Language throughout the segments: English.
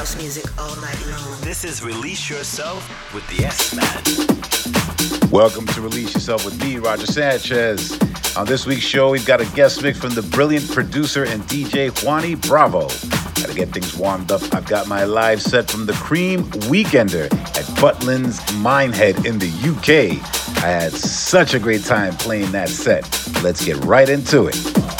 house music all night long. This is Release Yourself with the S Man. Welcome to Release Yourself with me, Roger Sanchez. On this week's show, we've got a guest mix from the brilliant producer and DJ Juany Bravo. Gotta get things warmed up. I've got my live set from the Cream Weekender at Butlins Minehead in the UK. I had such a great time playing that set. Let's get right into it.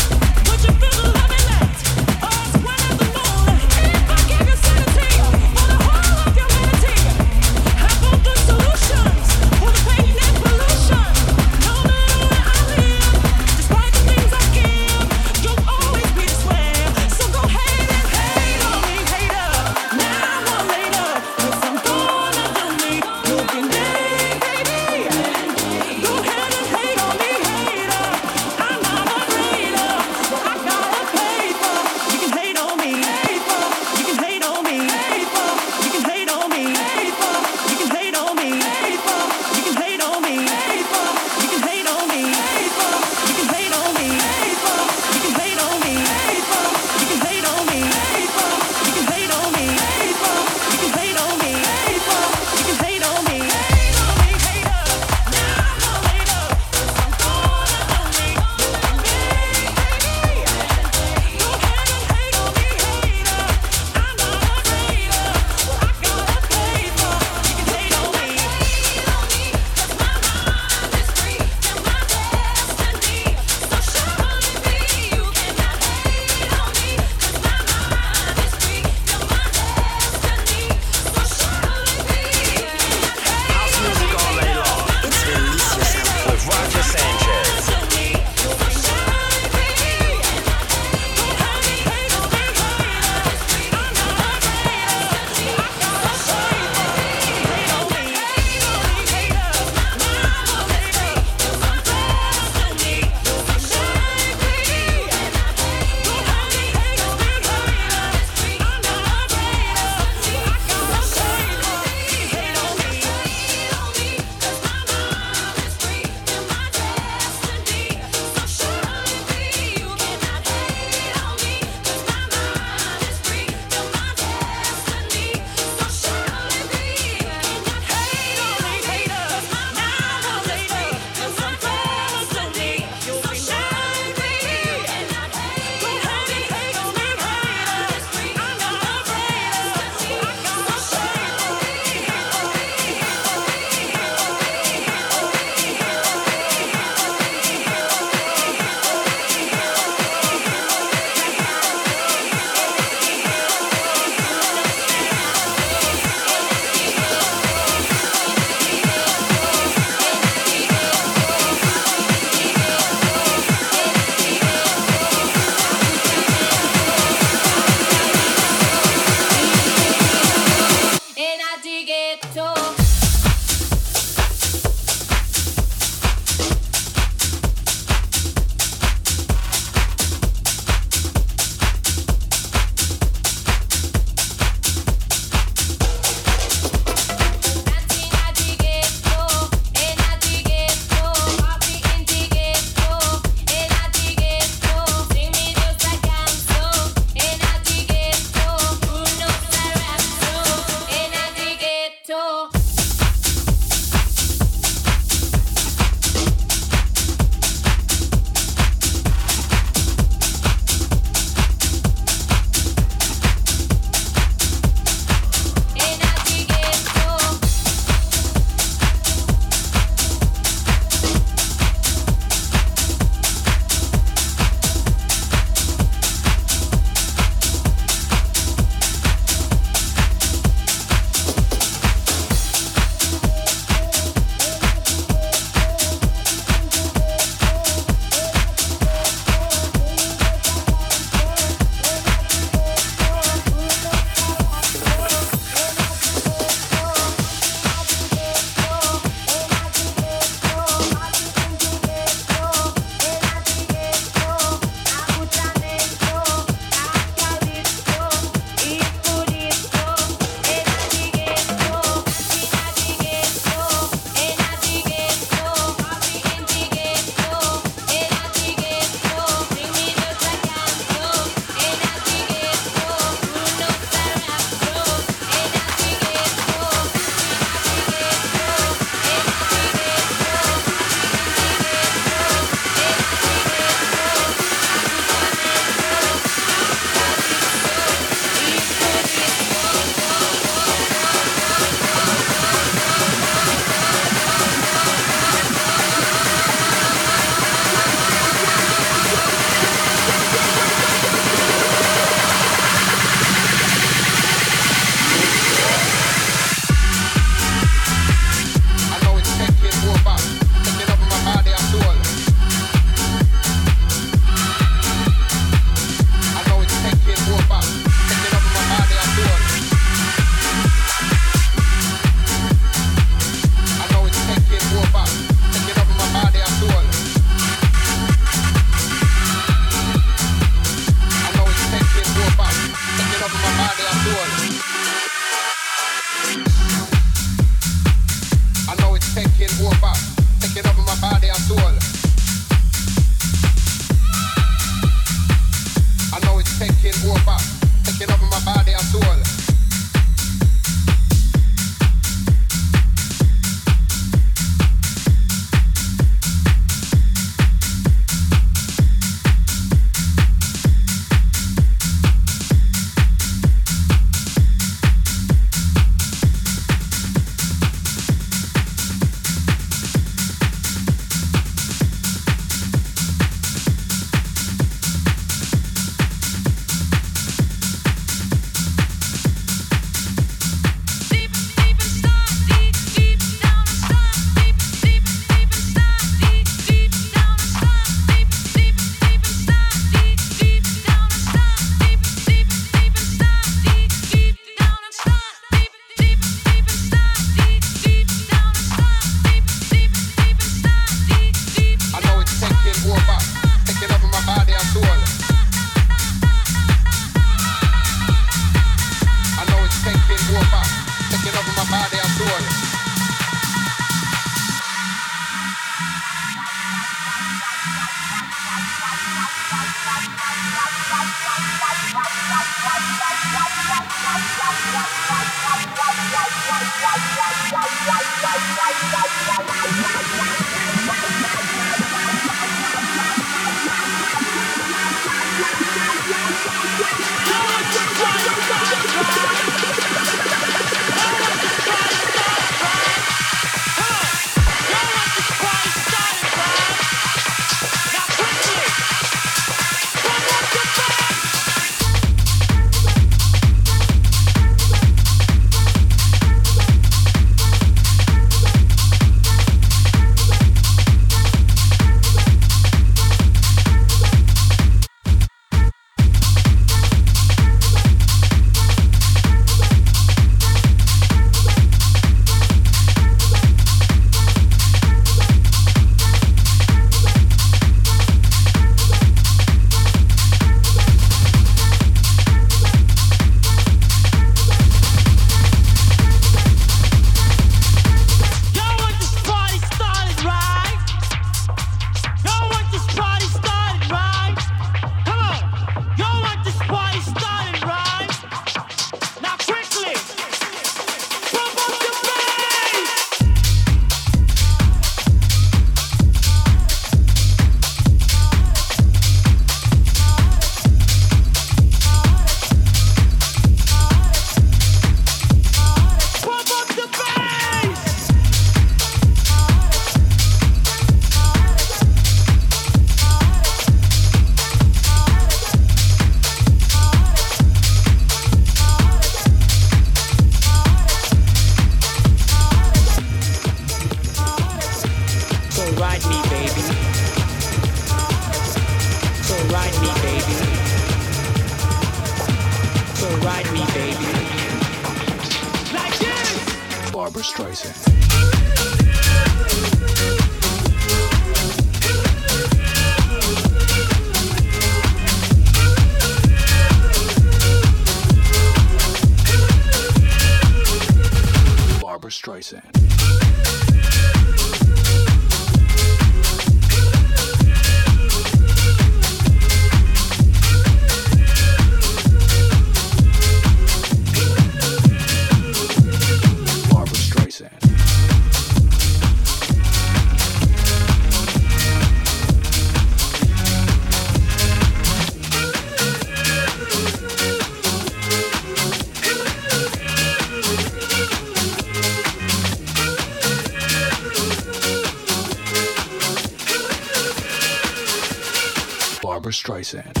Streisand.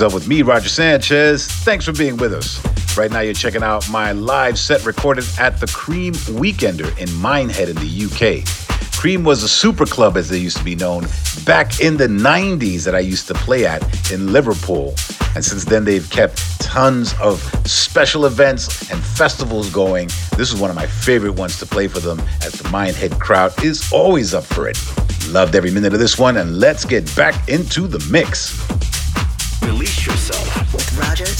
Release Yourself with me, Roger Sanchez. Thanks for being with us. Right now, you're checking out my live set recorded at the Cream Weekender in Minehead in the UK. Cream was a super club, as they used to be known, back in the 90s that I used to play at in Liverpool. And since then, they've kept tons of special events and festivals going. This is one of my favorite ones to play for them, as the Minehead crowd is always up for it. Loved every minute of this one, and let's get back into the mix. With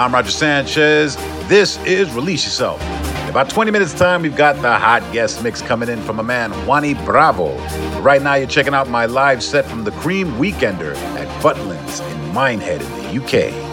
I'm Roger Sanchez. This is Release Yourself. In about 20 minutes' time, we've got the hot guest mix coming in from a man, Juany Bravo. Right now, you're checking out my live set from the Cream Weekender at Butlins in Minehead in the UK.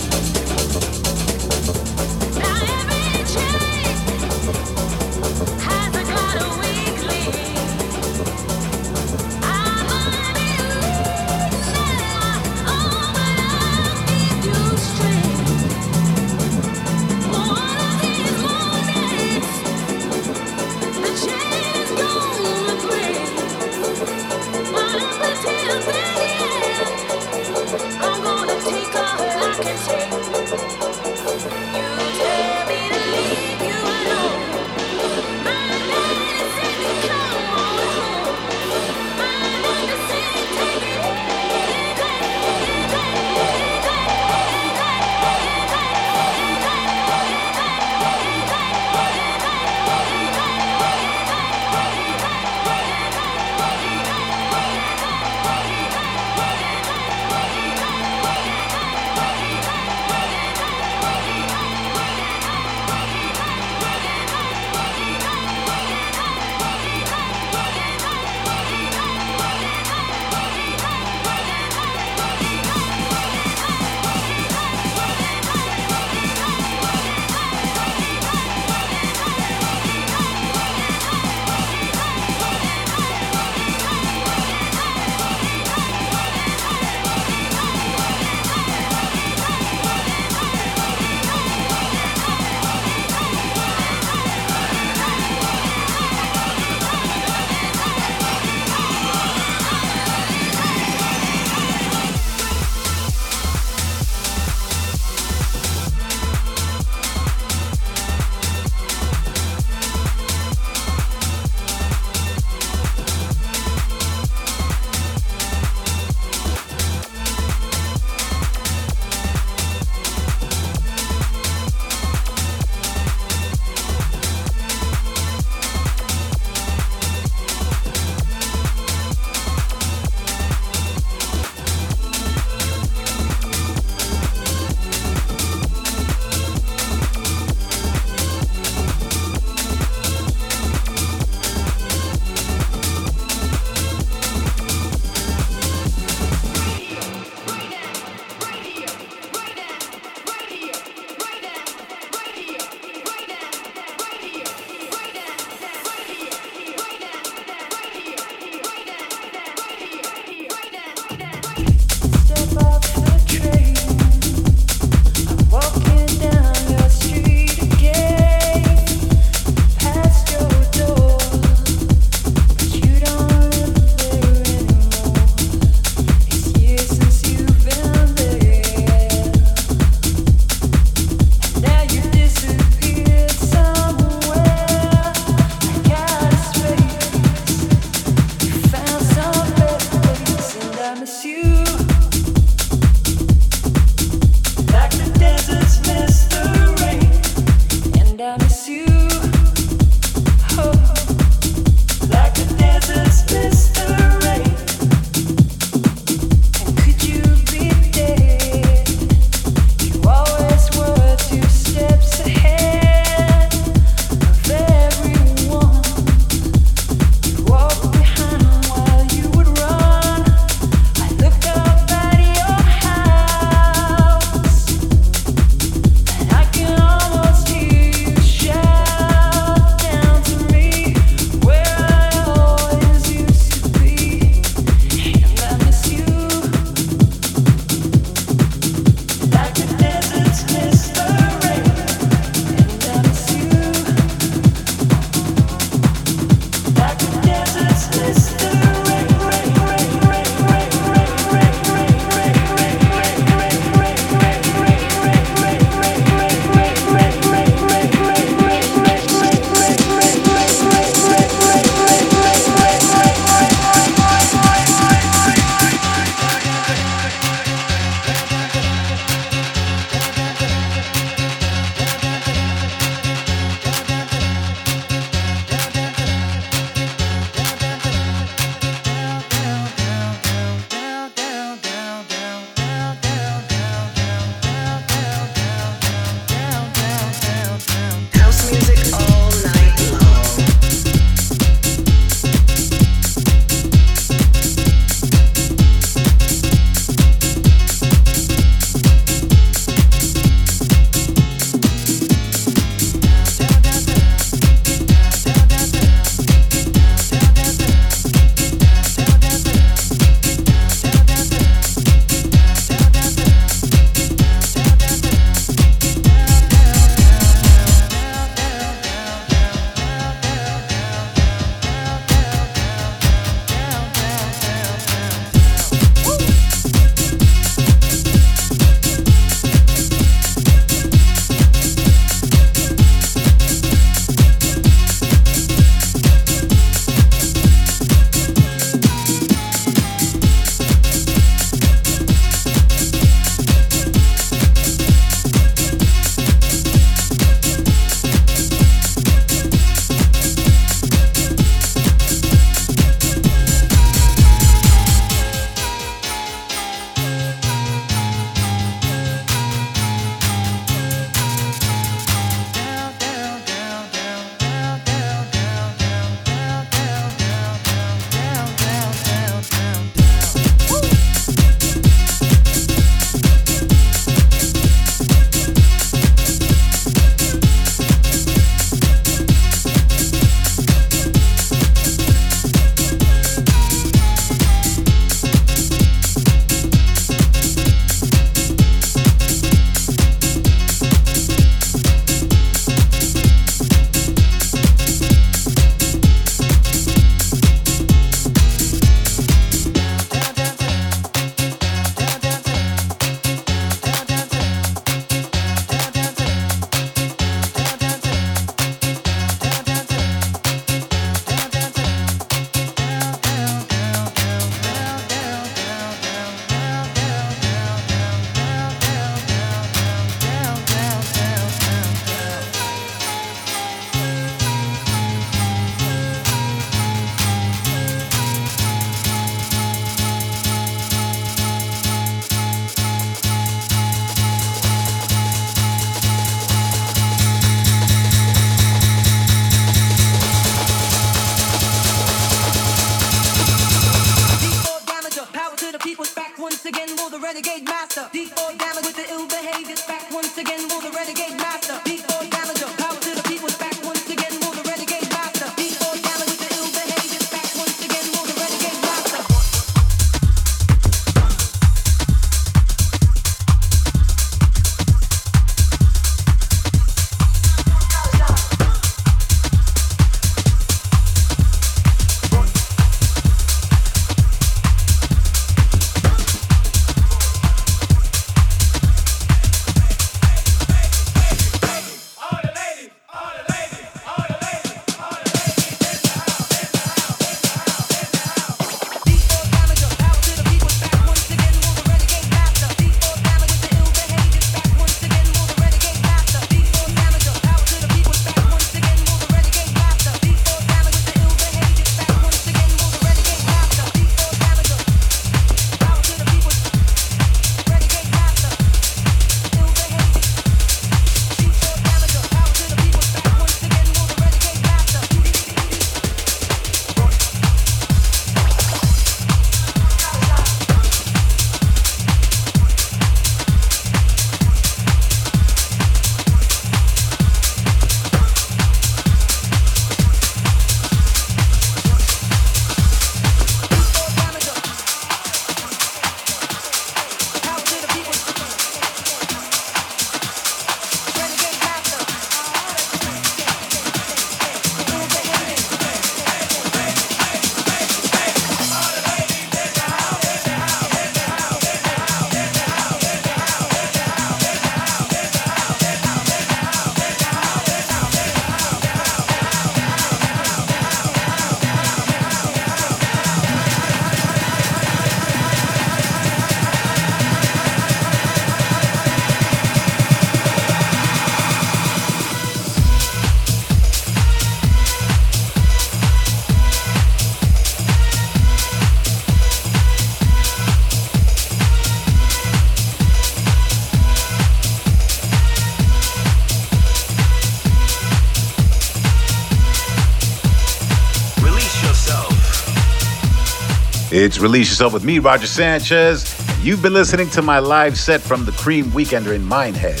It's Release Yourself with me, Roger Sanchez. You've been listening to my live set from the Cream Weekender in Minehead.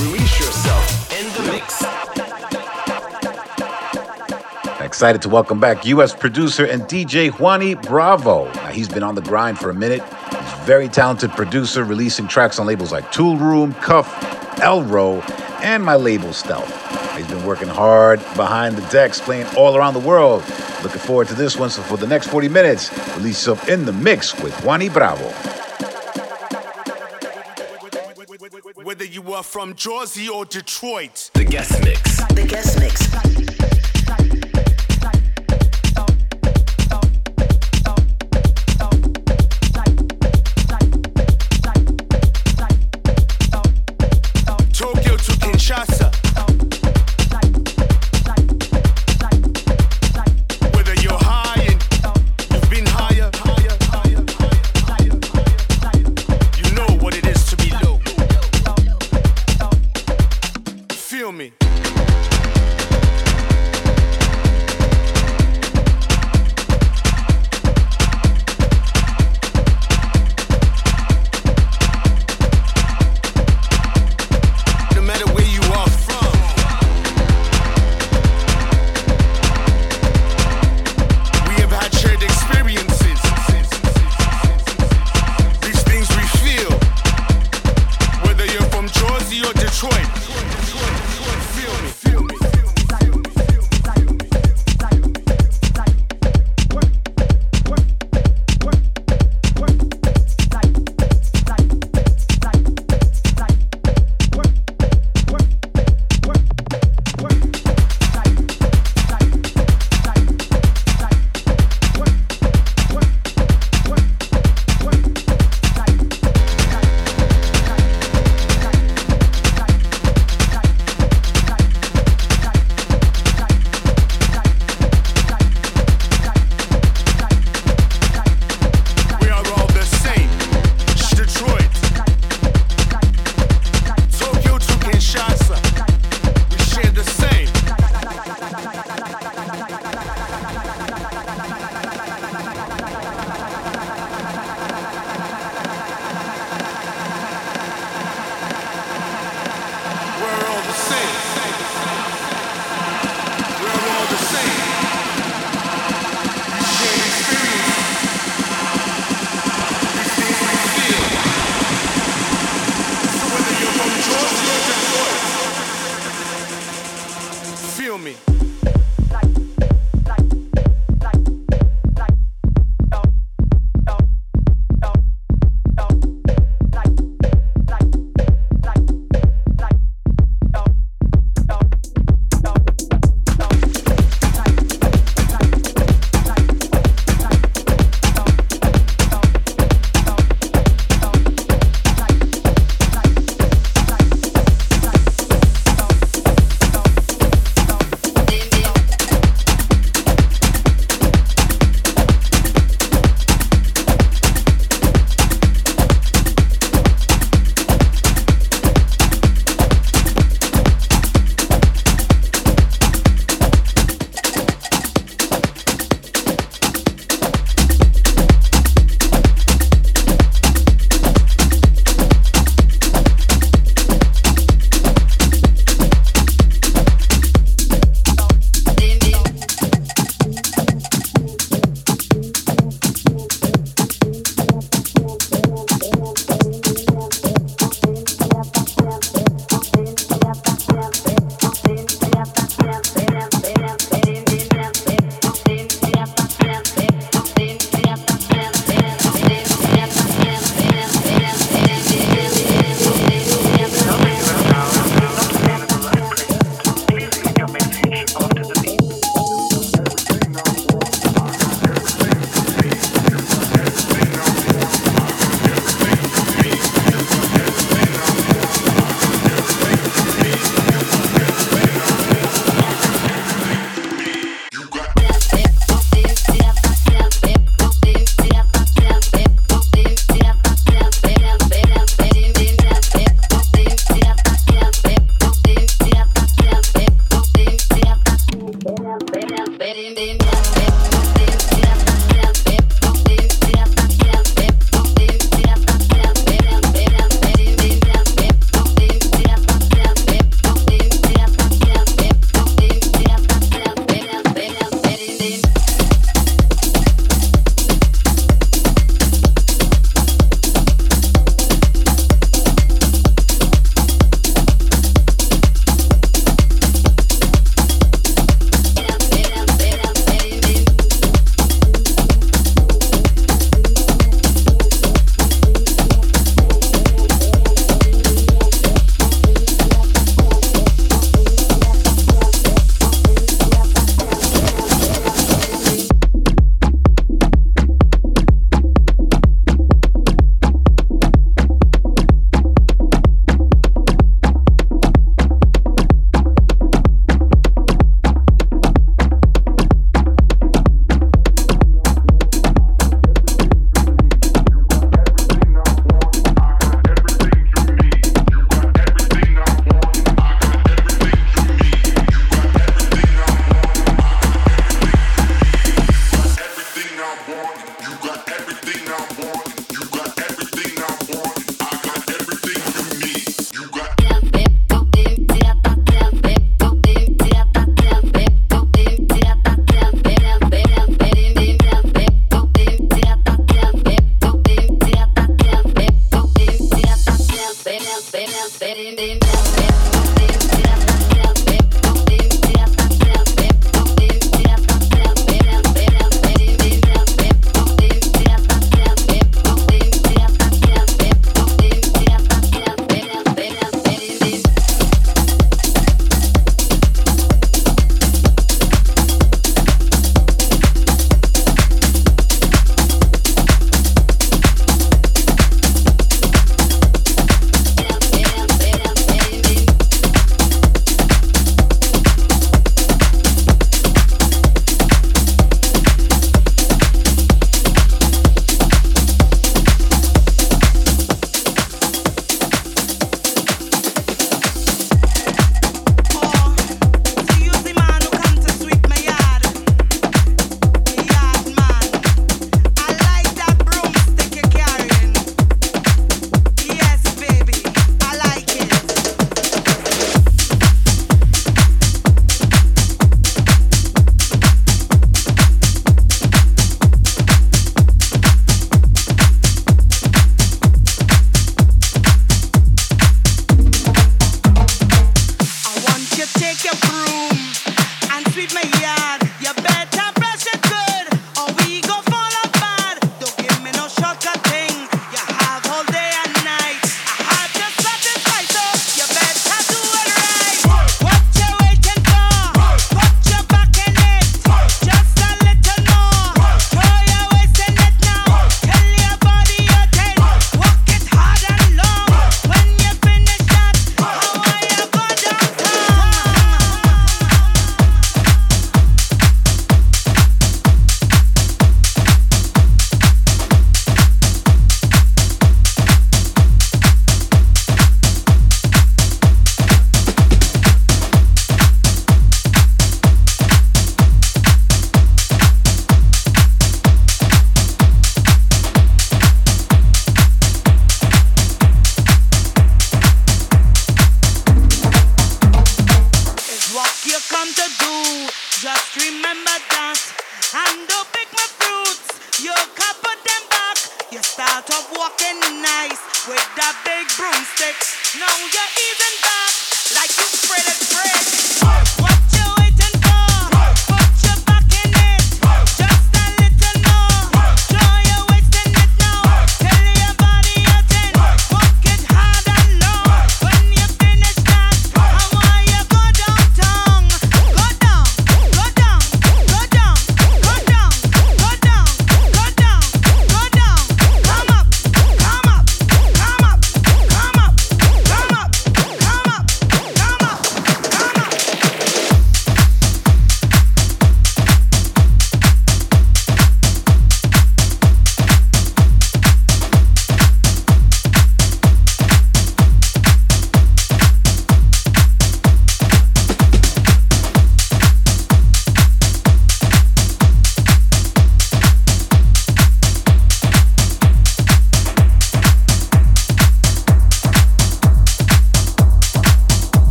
Release yourself in the mix. Excited to welcome back U.S. producer and DJ Juany Bravo. Now, he's been on the grind for a minute. He's a very talented producer, releasing tracks on labels like Toolroom, Cuff, Elrow, and my label Stealth. He's been working hard behind the decks, playing all around the world. Looking forward to this one. So for the next 40 minutes, release yourself in the mix with Juany Bravo. Whether you are from Jersey or Detroit, The guest mix. The guest mix.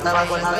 estaba con la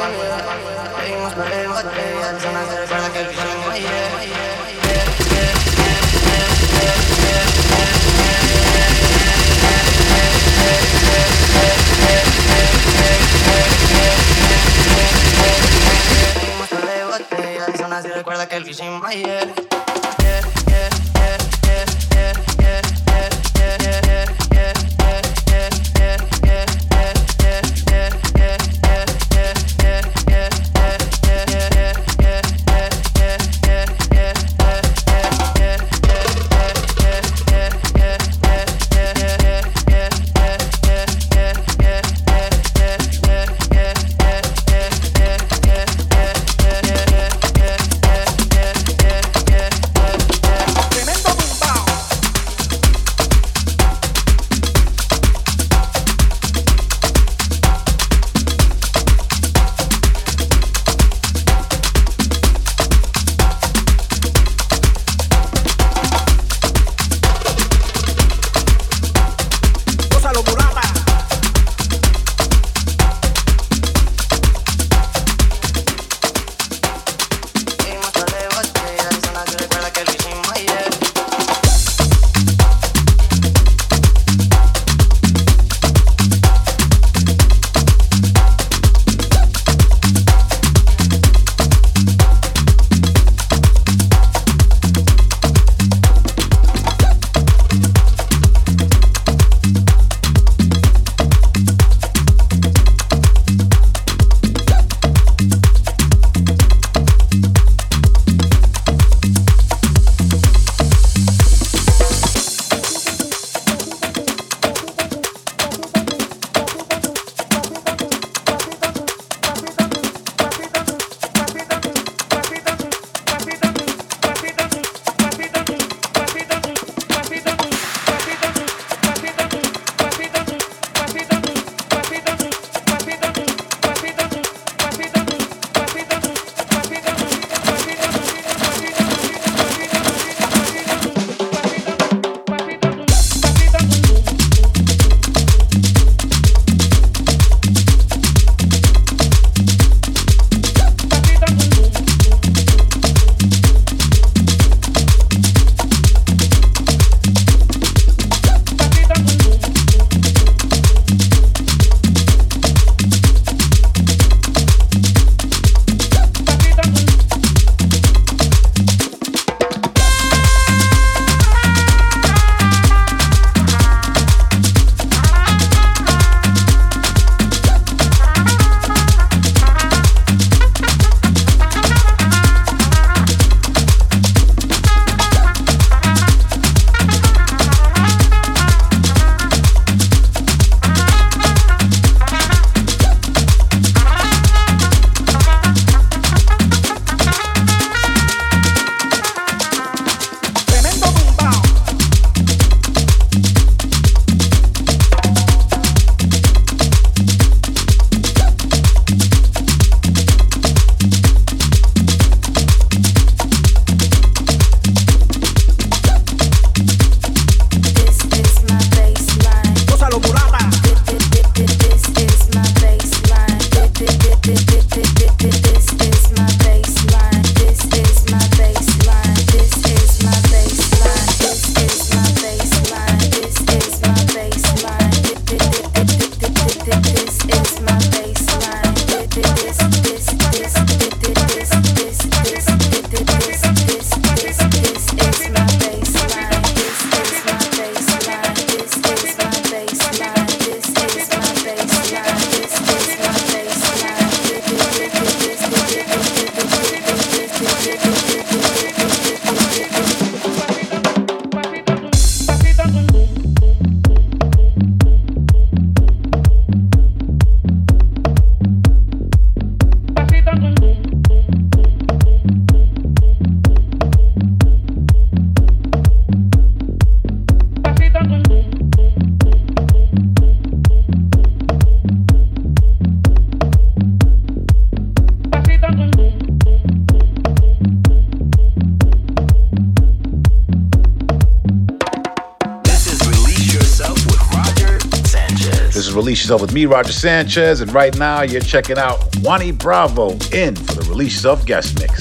Roger Sanchez, and right now you're checking out Juany Bravo in for the Release Yourself guest mix.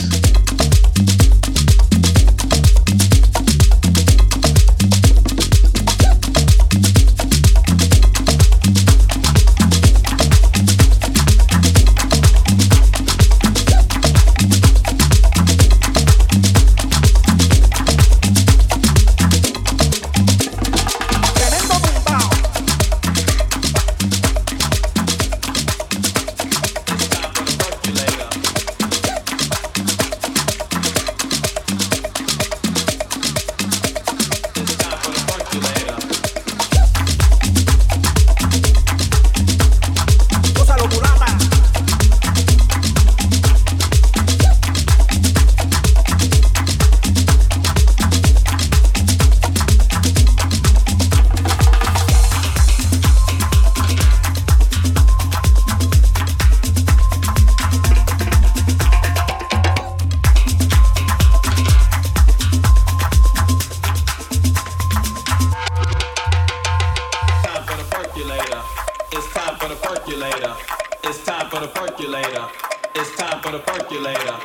for the percolator.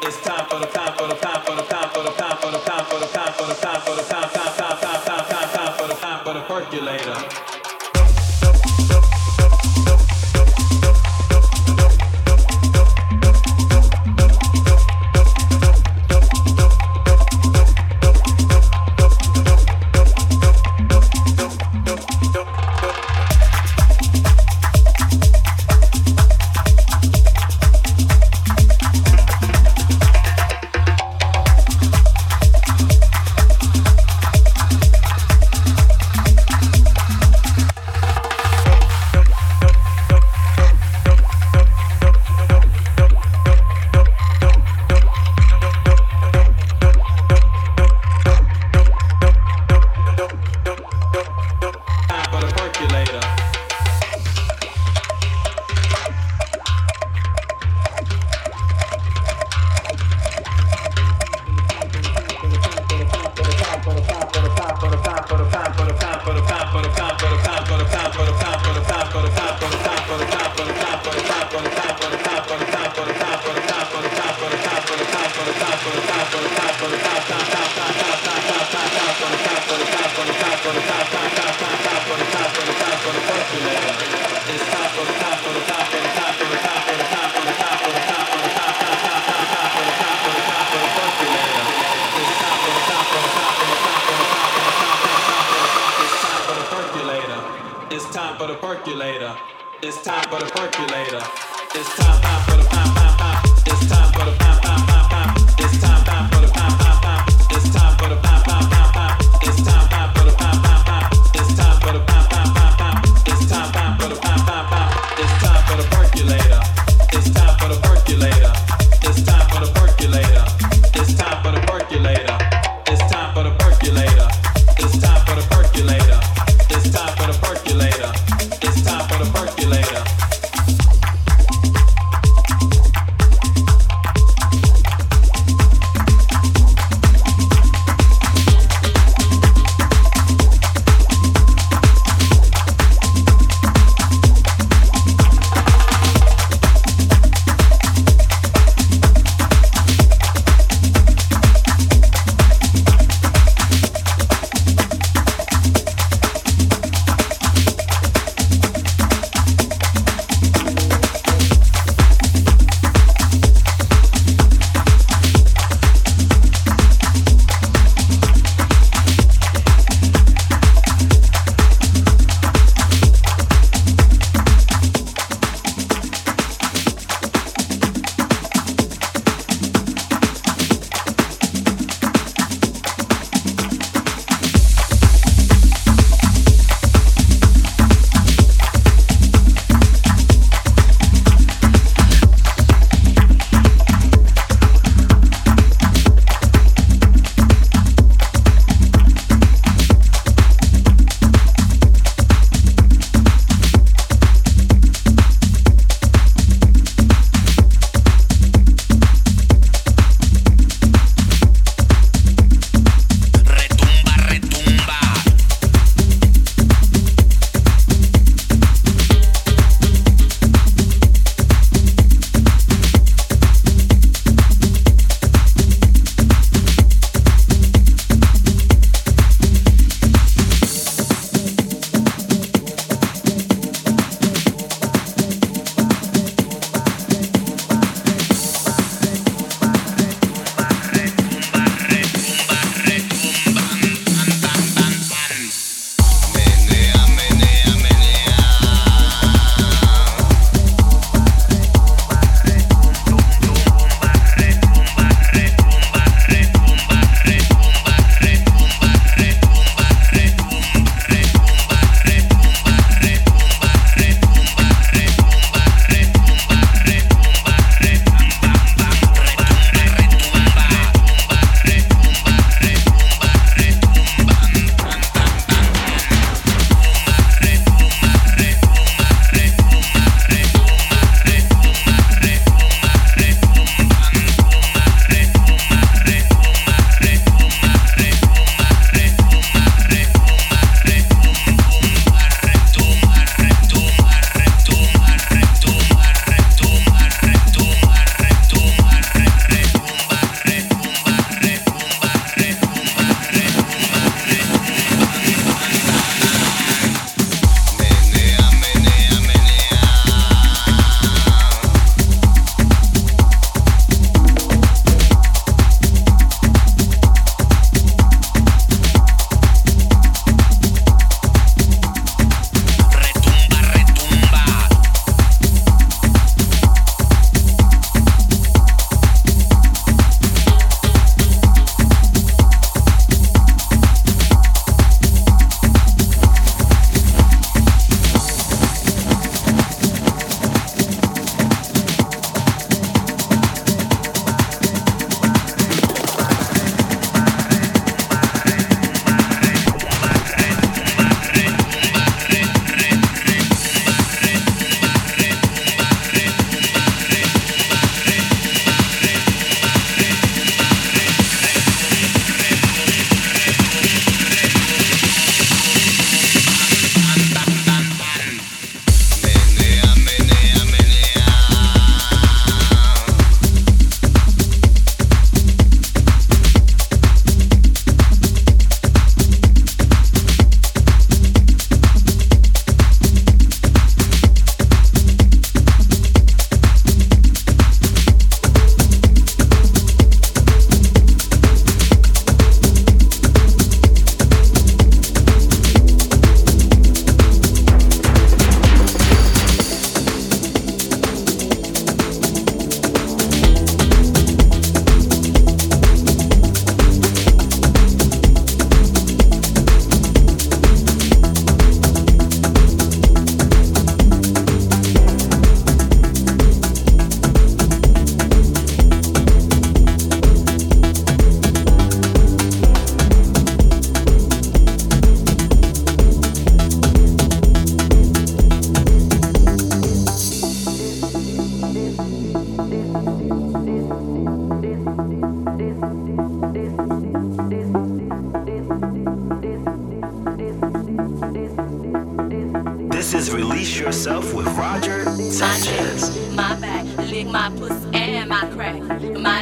It's time for the time for the time.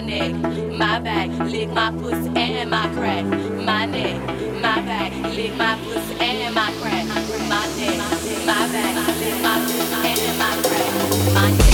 neck, my back, lick my pussy and my crack. My neck, my back, lick my pussy and my crack. My neck, my back, lick my pussy and my crack. My neck.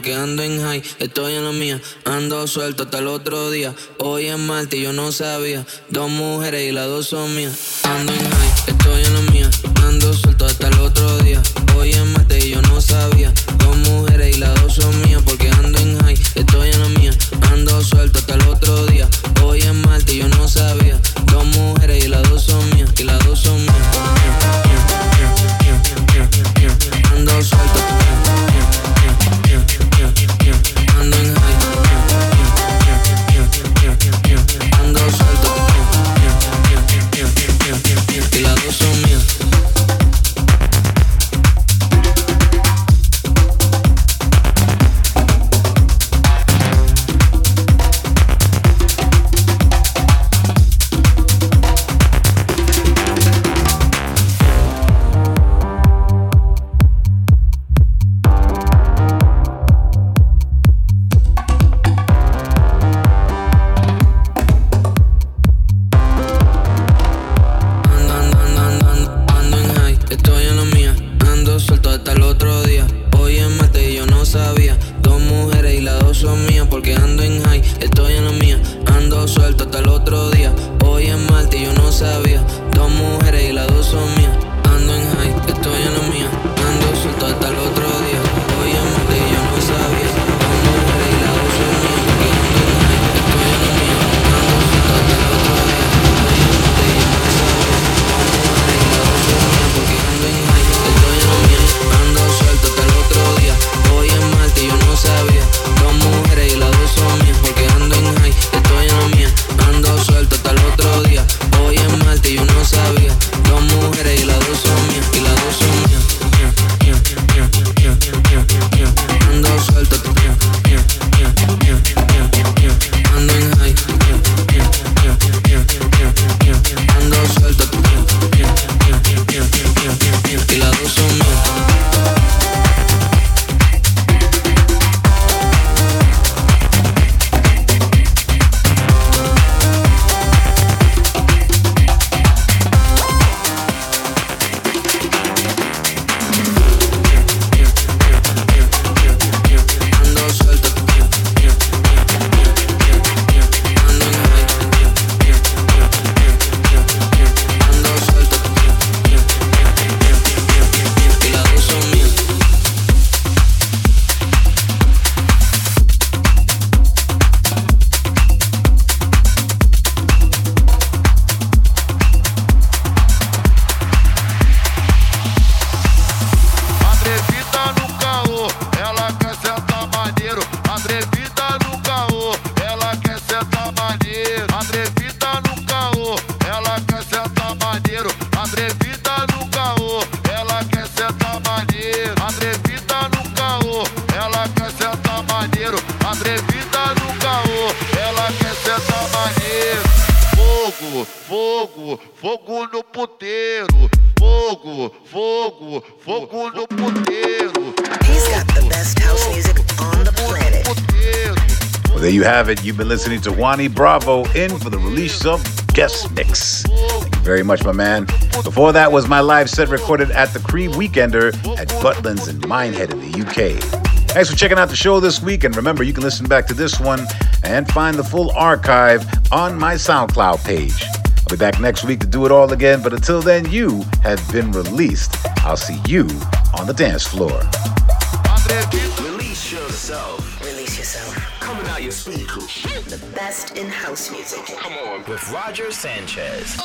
porque ando en high, estoy en la mía, ando suelto hasta el otro día. Hoy es martes y yo no sabía, dos mujeres y las dos son mías. Listening to Juany Bravo in for the Release Yourself Guest Mix. Thank you very much, my man. Before that was my live set recorded at the Cream Weekender at Butlins in Minehead in the UK. Thanks for checking out the show this week, and remember, you can listen back to this one and find the full archive on my SoundCloud page. I'll be back next week to do it all again, but until then, you have been released. I'll see you on the dance floor. Best in house music. Come on. With Roger Sanchez.